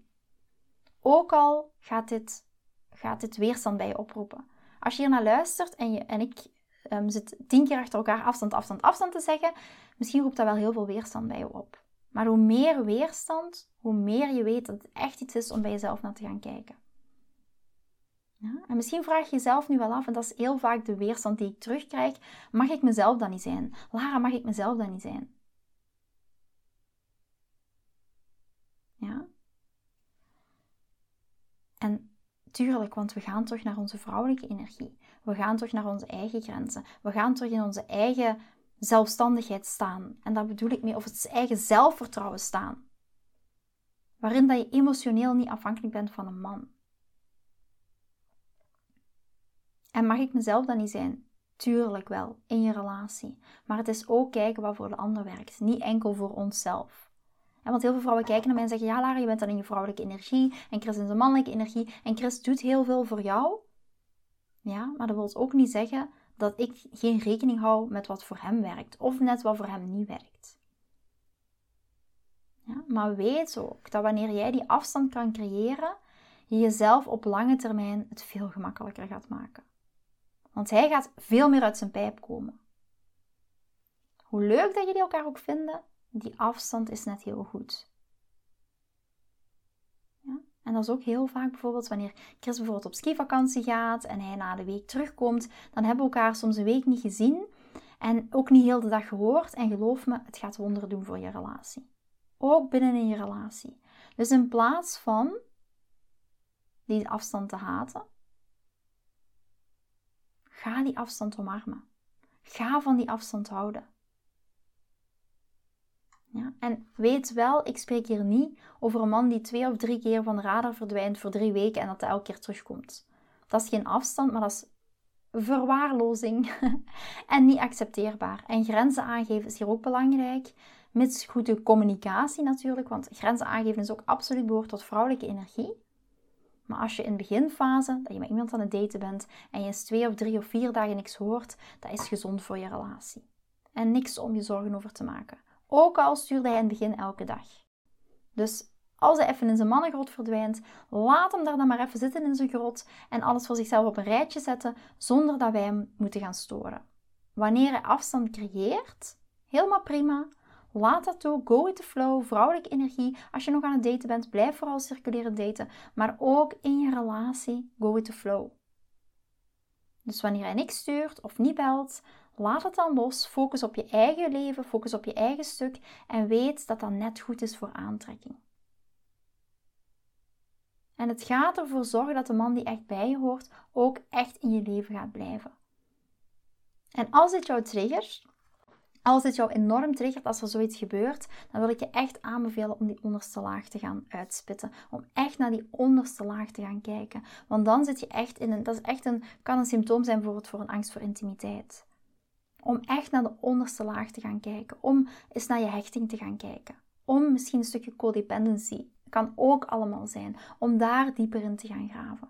Ook al gaat dit, gaat dit weerstand bij je oproepen. Als je hier naar luistert en, je, en ik um, zit tien keer achter elkaar afstand, afstand, afstand te zeggen, misschien roept dat wel heel veel weerstand bij je op. Maar hoe meer weerstand, hoe meer je weet dat het echt iets is om bij jezelf naar te gaan kijken. Ja? En misschien vraag je jezelf nu wel af, en dat is heel vaak de weerstand die ik terugkrijg: mag ik mezelf dan niet zijn? Lara, mag ik mezelf dan niet zijn? Ja? En Tuurlijk, want we gaan terug naar onze vrouwelijke energie. We gaan terug naar onze eigen grenzen. We gaan terug in onze eigen zelfstandigheid staan. En daar bedoel ik mee, of het eigen zelfvertrouwen staan. Waarin dat je emotioneel niet afhankelijk bent van een man. En mag ik mezelf dan niet zijn? Tuurlijk wel, in je relatie. Maar het is ook kijken wat voor de ander werkt. Niet enkel voor onszelf want heel veel vrouwen kijken naar mij en zeggen: Ja, Lara, je bent dan in je vrouwelijke energie. En Chris in zijn mannelijke energie. En Chris doet heel veel voor jou. Ja, maar dat wil ook niet zeggen dat ik geen rekening hou met wat voor hem werkt. Of net wat voor hem niet werkt. Ja, maar weet ook dat wanneer jij die afstand kan creëren, je jezelf op lange termijn het veel gemakkelijker gaat maken. Want hij gaat veel meer uit zijn pijp komen. Hoe leuk dat jullie elkaar ook vinden, die afstand is net heel goed. Ja? En dat is ook heel vaak bijvoorbeeld wanneer Chris bijvoorbeeld op skivakantie gaat en hij na de week terugkomt, dan hebben we elkaar soms een week niet gezien en ook niet heel de dag gehoord. En geloof me, het gaat wonderen doen voor je relatie. Ook binnen in je relatie. Dus in plaats van die afstand te haten, ga die afstand omarmen. Ga van die afstand houden. Ja, en weet wel, ik spreek hier niet over een man die twee of drie keer van de radar verdwijnt voor drie weken en dat hij elke keer terugkomt. Dat is geen afstand, maar dat is verwaarlozing en niet accepteerbaar. En grenzen aangeven is hier ook belangrijk, mits goede communicatie natuurlijk, want grenzen aangeven is ook absoluut behoort tot vrouwelijke energie. Maar als je in de beginfase, dat je met iemand aan het daten bent en je eens twee of drie of vier dagen niks hoort, dat is gezond voor je relatie. En niks om je zorgen over te maken. Ook al stuurde hij in het begin elke dag. Dus als hij even in zijn mannengrot verdwijnt, laat hem daar dan maar even zitten in zijn grot en alles voor zichzelf op een rijtje zetten zonder dat wij hem moeten gaan storen. Wanneer hij afstand creëert, helemaal prima. Laat dat toe, go with the flow, vrouwelijke energie. Als je nog aan het daten bent, blijf vooral circuleren daten. Maar ook in je relatie, go with the flow. Dus wanneer hij niks stuurt of niet belt, Laat het dan los. Focus op je eigen leven, focus op je eigen stuk en weet dat dat net goed is voor aantrekking. En het gaat ervoor zorgen dat de man die echt bij je hoort ook echt in je leven gaat blijven. En als dit jou triggert, als dit jou enorm triggert als er zoiets gebeurt, dan wil ik je echt aanbevelen om die onderste laag te gaan uitspitten. Om echt naar die onderste laag te gaan kijken. Want dan zit je echt in een, dat is echt een, kan een symptoom zijn voor een angst voor intimiteit. Om echt naar de onderste laag te gaan kijken. Om eens naar je hechting te gaan kijken. om misschien een stukje codependency. Kan ook allemaal zijn. Om daar dieper in te gaan graven.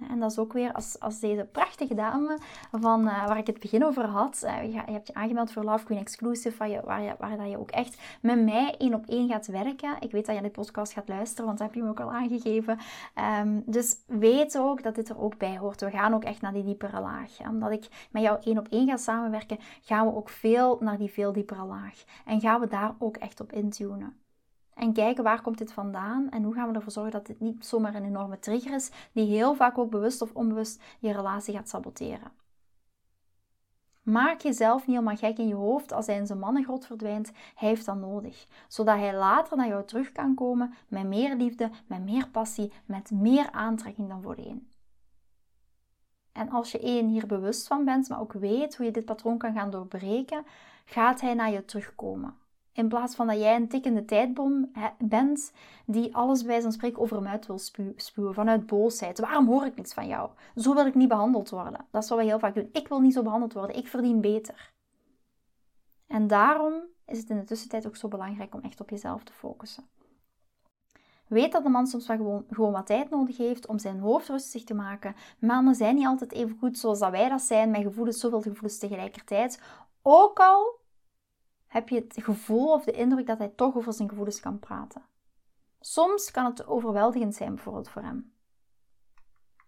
En dat is ook weer als, als deze prachtige dame van, uh, waar ik het begin over had. Uh, je, hebt je aangemeld voor Love Queen Exclusive, waar, je, waar, je, waar dat je ook echt met mij één op één gaat werken. Ik weet dat je de podcast gaat luisteren, want dat heb je me ook al aangegeven. Um, dus weet ook dat dit er ook bij hoort. We gaan ook echt naar die diepere laag. Omdat ik met jou één op één ga samenwerken, gaan we ook veel naar die veel diepere laag. En gaan we daar ook echt op intunen. En kijken waar komt dit vandaan en hoe gaan we ervoor zorgen dat dit niet zomaar een enorme trigger is die heel vaak ook bewust of onbewust je relatie gaat saboteren. Maak jezelf niet helemaal gek in je hoofd als hij in zijn mannengrot verdwijnt. Hij heeft dat nodig. Zodat hij later naar jou terug kan komen met meer liefde, met meer passie, met meer aantrekking dan voorheen. En als je één hier bewust van bent, maar ook weet hoe je dit patroon kan gaan doorbreken, gaat hij naar je terugkomen. In plaats van dat jij een tikkende tijdbom bent die alles bij zijn spreken over hem uit wil spuwen vanuit boosheid. Waarom hoor ik niks van jou? Zo wil ik niet behandeld worden. Dat is wat we heel vaak doen. Ik wil niet zo behandeld worden. Ik verdien beter. En daarom is het in de tussentijd ook zo belangrijk om echt op jezelf te focussen. Weet dat de man soms wel gewoon, gewoon wat tijd nodig heeft om zijn hoofd rustig te maken. Mannen zijn niet altijd even goed zoals dat wij dat zijn, met gevoelens, zoveel gevoelens tegelijkertijd. Ook al heb je het gevoel of de indruk dat hij toch over zijn gevoelens kan praten. Soms kan het overweldigend zijn, bijvoorbeeld voor hem.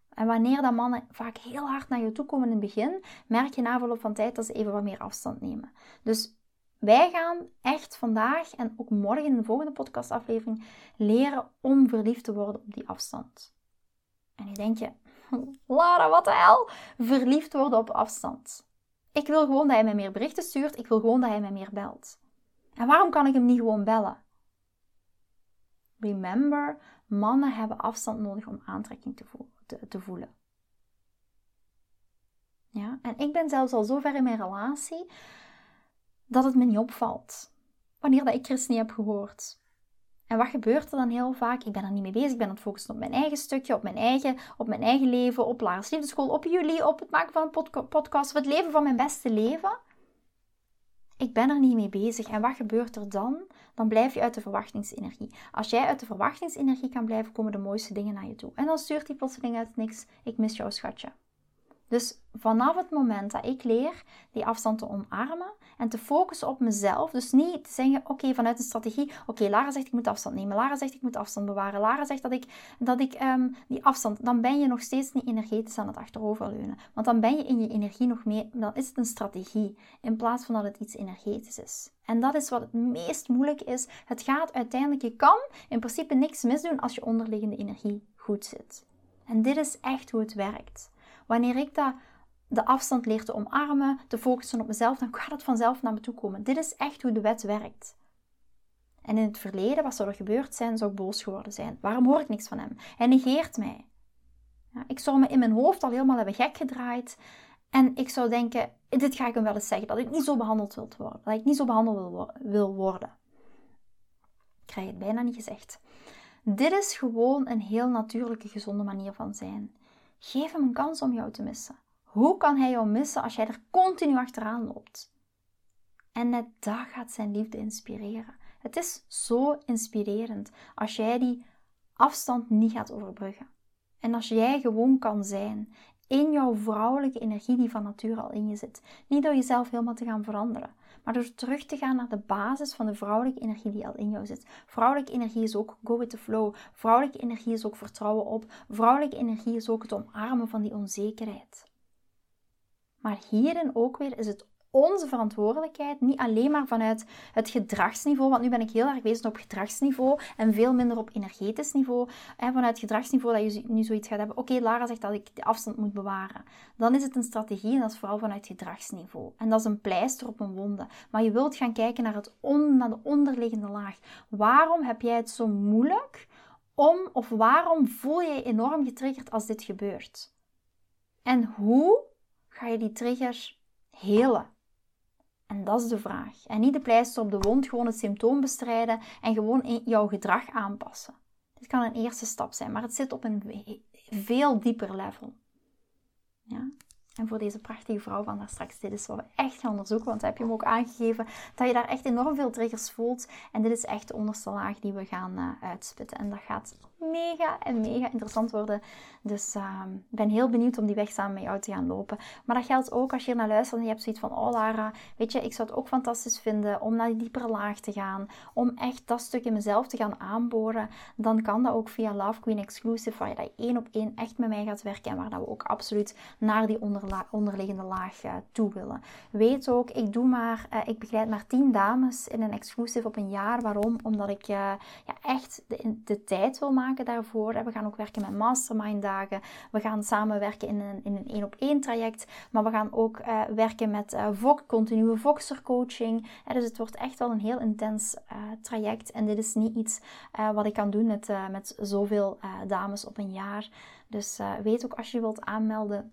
En wanneer dat mannen vaak heel hard naar je toe komen in het begin, merk je na verloop van tijd dat ze even wat meer afstand nemen. Dus wij gaan echt vandaag en ook morgen in de volgende podcastaflevering leren om verliefd te worden op die afstand. En je denk je, Lara, wat de hel? Verliefd worden op afstand. Ik wil gewoon dat hij mij meer berichten stuurt. Ik wil gewoon dat hij mij meer belt. En waarom kan ik hem niet gewoon bellen? Remember, mannen hebben afstand nodig om aantrekking te, voelen. Ja? En ik ben zelfs al zo ver in mijn relatie dat het me niet opvalt. Wanneer dat ik Chris niet heb gehoord. En wat gebeurt er dan heel vaak? Ik ben er niet mee bezig. Ik ben aan het focussen op mijn eigen stukje, op mijn eigen, op mijn eigen leven, op Lars Liefdeschool, op jullie, op het maken van een podcast, op het leven van mijn beste leven. Ik ben er niet mee bezig. En wat gebeurt er dan? Dan blijf je uit de verwachtingsenergie. Als jij uit de verwachtingsenergie kan blijven, komen de mooiste dingen naar je toe. En dan stuurt die plotseling uit niks. Ik mis jouw schatje. Dus vanaf het moment dat ik leer die afstand te omarmen en te focussen op mezelf, dus niet te zeggen, oké, vanuit een strategie, oké, Lara zegt ik moet afstand nemen, Lara zegt ik moet afstand bewaren, Lara zegt dat ik, dat ik um, die afstand, dan ben je nog steeds niet energetisch aan het achteroverleunen. Want dan ben je in je energie nog meer, dan is het een strategie, in plaats van dat het iets energetisch is. En dat is wat het meest moeilijk is. Het gaat uiteindelijk, je kan in principe niks misdoen als je onderliggende energie goed zit. En dit is echt hoe het werkt. Wanneer ik de afstand leer te omarmen, te focussen op mezelf, dan gaat het vanzelf naar me toe komen. Dit is echt hoe de wet werkt. En in het verleden, wat zou er gebeurd zijn, zou ik boos geworden zijn. Waarom hoor ik niks van hem? Hij negeert mij. Ja, ik zou me in mijn hoofd al helemaal hebben gek gedraaid. En ik zou denken, dit ga ik hem wel eens zeggen, dat ik niet zo behandeld wil worden. Dat ik niet zo behandeld wil worden. Ik krijg het bijna niet gezegd. Dit is gewoon een heel natuurlijke, gezonde manier van zijn. Geef hem een kans om jou te missen. Hoe kan hij jou missen als jij er continu achteraan loopt? En net dat gaat zijn liefde inspireren. Het is zo inspirerend als jij die afstand niet gaat overbruggen. En als jij gewoon kan zijn in jouw vrouwelijke energie die van nature al in je zit. Niet door jezelf helemaal te gaan veranderen, maar door terug te gaan naar de basis van de vrouwelijke energie die al in jou zit. Vrouwelijke energie is ook go with the flow. Vrouwelijke energie is ook vertrouwen op. Vrouwelijke energie is ook het omarmen van die onzekerheid. Maar hierin ook weer is het onze verantwoordelijkheid, niet alleen maar vanuit het gedragsniveau, want nu ben ik heel erg bezig op gedragsniveau en veel minder op energetisch niveau. En vanuit gedragsniveau dat je nu zoiets gaat hebben, oké, Lara zegt dat ik de afstand moet bewaren. Dan is het een strategie en dat is vooral vanuit gedragsniveau. En dat is een pleister op een wonde. Maar je wilt gaan kijken naar, het de onderliggende laag. Waarom heb jij het zo moeilijk om, of waarom voel je je enorm getriggerd als dit gebeurt? En hoe ga je die triggers helen? En dat is de vraag. En niet de pleister op de wond, gewoon het symptoom bestrijden en gewoon jouw gedrag aanpassen. Dit kan een eerste stap zijn, maar het zit op een veel dieper level. Ja? En voor deze prachtige vrouw van daar straks, dit is wat we echt gaan onderzoeken. Want heb je hem ook aangegeven dat je daar echt enorm veel triggers voelt. En dit is echt de onderste laag die we gaan uh, uitspitten. En dat gaat mega en mega interessant worden. Dus ik uh, ben heel benieuwd om die weg samen met jou te gaan lopen. Maar dat geldt ook als je naar luistert en je hebt zoiets van... Oh Lara, weet je, ik zou het ook fantastisch vinden om naar die diepere laag te gaan. Om echt dat stuk in mezelf te gaan aanboren. Dan kan dat ook via Love Queen Exclusive. Waar je dat één op één echt met mij gaat werken. En waar dat we ook absoluut naar die onderliggende laag uh, toe willen. Weet ook, ik doe maar... Uh, ik begeleid maar 10 dames in een exclusive op een jaar. Waarom? Omdat ik uh, ja, echt de, de tijd wil maken daarvoor. We gaan ook werken met mastermind dagen. We gaan samenwerken in een in een één op één traject. Maar we gaan ook uh, werken met uh, Vok, continue Voxer coaching. Dus het wordt echt wel een heel intens traject. En dit is niet iets wat ik kan doen met, met zoveel dames op een jaar. Dus weet ook als je wilt aanmelden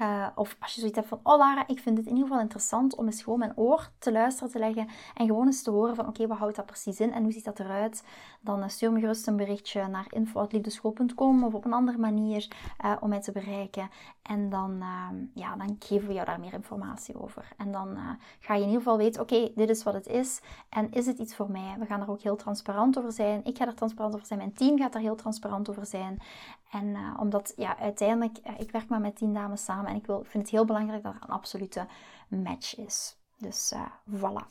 uh, of als je zoiets hebt van, oh Lara, ik vind het in ieder geval interessant om eens gewoon mijn oor te luisteren te leggen en gewoon eens te horen van, oké, wat houdt dat precies in en hoe ziet dat eruit? Dan uh, stuur me gerust een berichtje naar info.liefdeschool.com of op een andere manier uh, om mij te bereiken. En dan, ehm, ja, dan geven we jou daar meer informatie over. En dan ga je in ieder geval weten, oké, dit is wat het is en is het iets voor mij? We gaan er ook heel transparant over zijn. Ik ga er transparant over zijn, mijn team gaat er heel transparant over zijn. En omdat, ja, uiteindelijk, ik werk maar met tien dames samen en ik wil, vind het heel belangrijk dat er een absolute match is. Dus uh, voilà.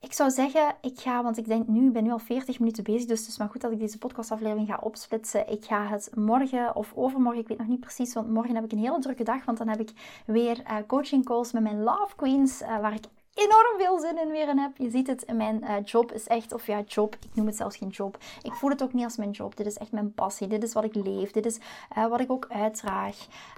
Ik zou zeggen, ik ga, want ik denk nu, ik ben nu al 40 minuten bezig, dus het is maar goed dat ik deze podcastaflevering ga opsplitsen. Ik ga het morgen of overmorgen, ik weet nog niet precies, want morgen heb ik een hele drukke dag, want dan heb ik weer uh, coaching calls met mijn Love Queens, uh, waar ik enorm veel zin in weer in heb. Je ziet het, mijn uh, job is echt, of ja, job, ik noem het zelfs geen job. Ik voel het ook niet als mijn job. Dit is echt mijn passie. Dit is wat ik leef. Dit is uh, wat ik ook uitdraag.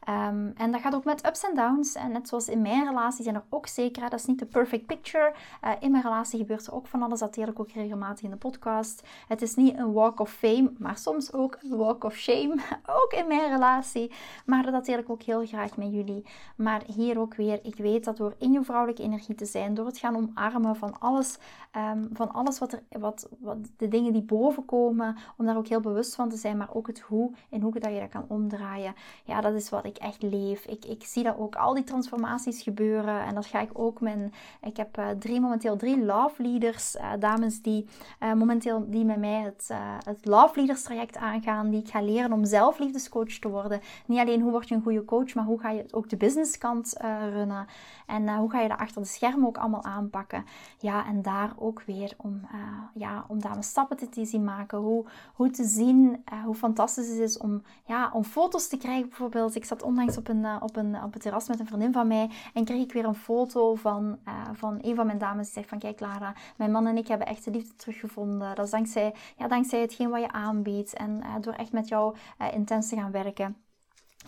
Um, en dat gaat ook met ups en downs. En net zoals in mijn relatie zijn er ook zeker, dat is niet de perfect picture. Uh, in mijn relatie gebeurt er ook van alles. Dat deel ik ook regelmatig in de podcast. Het is niet een walk of fame, maar soms ook een walk of shame. ook in mijn relatie. Maar dat deel ik ook heel graag met jullie. Maar hier ook weer, ik weet dat door in je vrouwelijke energie te zijn, door het gaan omarmen van alles, um, van alles wat, er, wat, wat de dingen die boven komen, om daar ook heel bewust van te zijn, maar ook het hoe, in hoe dat je dat kan omdraaien. Ja, dat is wat ik echt leef. Ik, ik zie dat ook, al die transformaties gebeuren en dat ga ik ook met, ik heb uh, drie, momenteel drie love leaders, uh, dames die uh, momenteel die met mij het, het love leaders traject aangaan, die ik ga leren om zelf liefdescoach te worden. Niet alleen hoe word je een goede coach, maar hoe ga je ook de businesskant runnen en hoe ga je dat achter de schermen ook allemaal aanpakken. Ja, en daar ook weer om, uh, ja, om daar stappen te, zien maken. Hoe, hoe te zien uh, hoe fantastisch het is om, ja, om foto's te krijgen. Bijvoorbeeld, ik zat onlangs op een, uh, op een, op het terras met een vriendin van mij en kreeg ik weer een foto van, van een van mijn dames die zegt van kijk Lara, mijn man en ik hebben echt de liefde teruggevonden. Dat is dankzij, ja, dankzij hetgeen wat je aanbiedt en door echt met jou intens te gaan werken.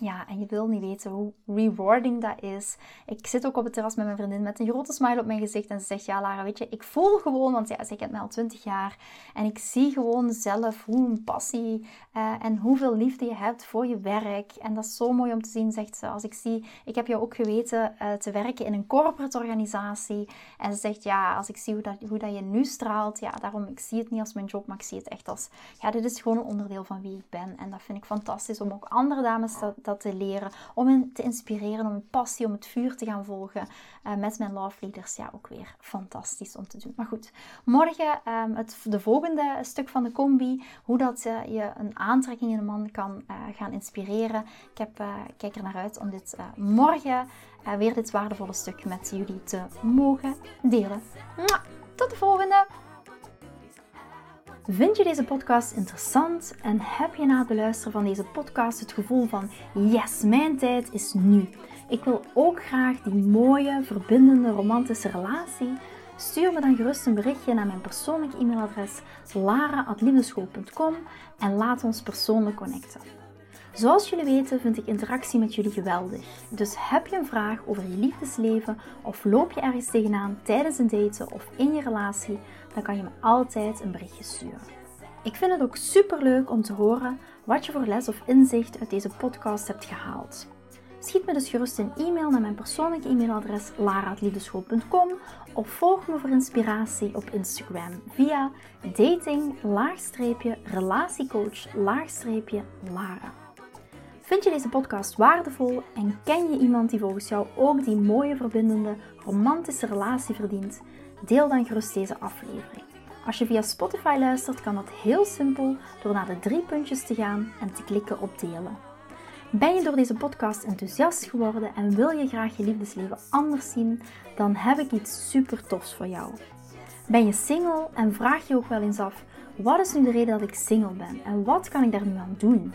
Ja, en je wil niet weten hoe rewarding dat is. Ik zit ook op het terras met mijn vriendin met een grote smile op mijn gezicht. En ze zegt, ja Lara, weet je, ik voel gewoon, want ja, zij kent mij al 20 jaar. En ik zie gewoon zelf hoe een passie uh, en hoeveel liefde je hebt voor je werk. En dat is zo mooi om te zien, zegt ze. Als ik zie, ik heb jou ook geweten uh, te werken in een corporate organisatie. En ze zegt, ja, als ik zie hoe dat, hoe dat je nu straalt. Ja, daarom, ik zie het niet als mijn job, maar ik zie het echt als, ja, dit is gewoon een onderdeel van wie ik ben. En dat vind ik fantastisch om ook andere dames te dat te leren. Om hen te inspireren, om een passie, om het vuur te gaan volgen. Uh, met mijn love leaders. Ja, ook weer fantastisch om te doen. Maar goed, morgen um, het de volgende stuk van de combi. Hoe dat uh, je een aantrekking in een man kan uh, gaan inspireren. Ik heb, kijk er naar uit om dit morgen weer dit waardevolle stuk met jullie te mogen delen. Tot de volgende! Vind je deze podcast interessant en heb je na het beluisteren van deze podcast het gevoel van yes, mijn tijd is nu. Ik wil ook graag die mooie, verbindende, romantische relatie. Stuur me dan gerust een berichtje naar mijn persoonlijk e-mailadres lara.liefdeschool.com en laat ons persoonlijk connecten. Zoals jullie weten vind ik interactie met jullie geweldig. Dus heb je een vraag over je liefdesleven of loop je ergens tegenaan tijdens een daten of in je relatie, dan kan je me altijd een berichtje sturen. Ik vind het ook super leuk om te horen wat je voor les of inzicht uit deze podcast hebt gehaald. Schiet me dus gerust een e-mail naar mijn persoonlijke e-mailadres lara.liefdeschool.com of volg me voor inspiratie op Instagram via dating-relatiecoach-lara. Vind je deze podcast waardevol en ken je iemand die volgens jou ook die mooie, verbindende, romantische relatie verdient? Deel dan gerust deze aflevering. Als je via Spotify luistert, kan dat heel simpel door naar de drie puntjes te gaan en te klikken op delen. Ben je door deze podcast enthousiast geworden en wil je graag je liefdesleven anders zien, dan heb ik iets super tofs voor jou. Ben je single en vraag je ook wel eens af: wat is nu de reden dat ik single ben en wat kan ik daar nu aan doen?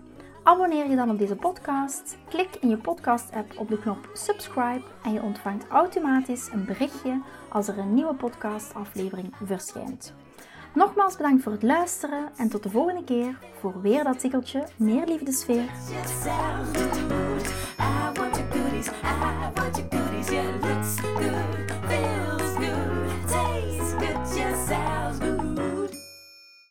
Abonneer je dan op deze podcast. Klik in je podcast-app op de knop subscribe en je ontvangt automatisch een berichtje als er een nieuwe podcastaflevering verschijnt. Nogmaals bedankt voor het luisteren en tot de volgende keer voor weer dat tikkeltje meer liefdesfeer.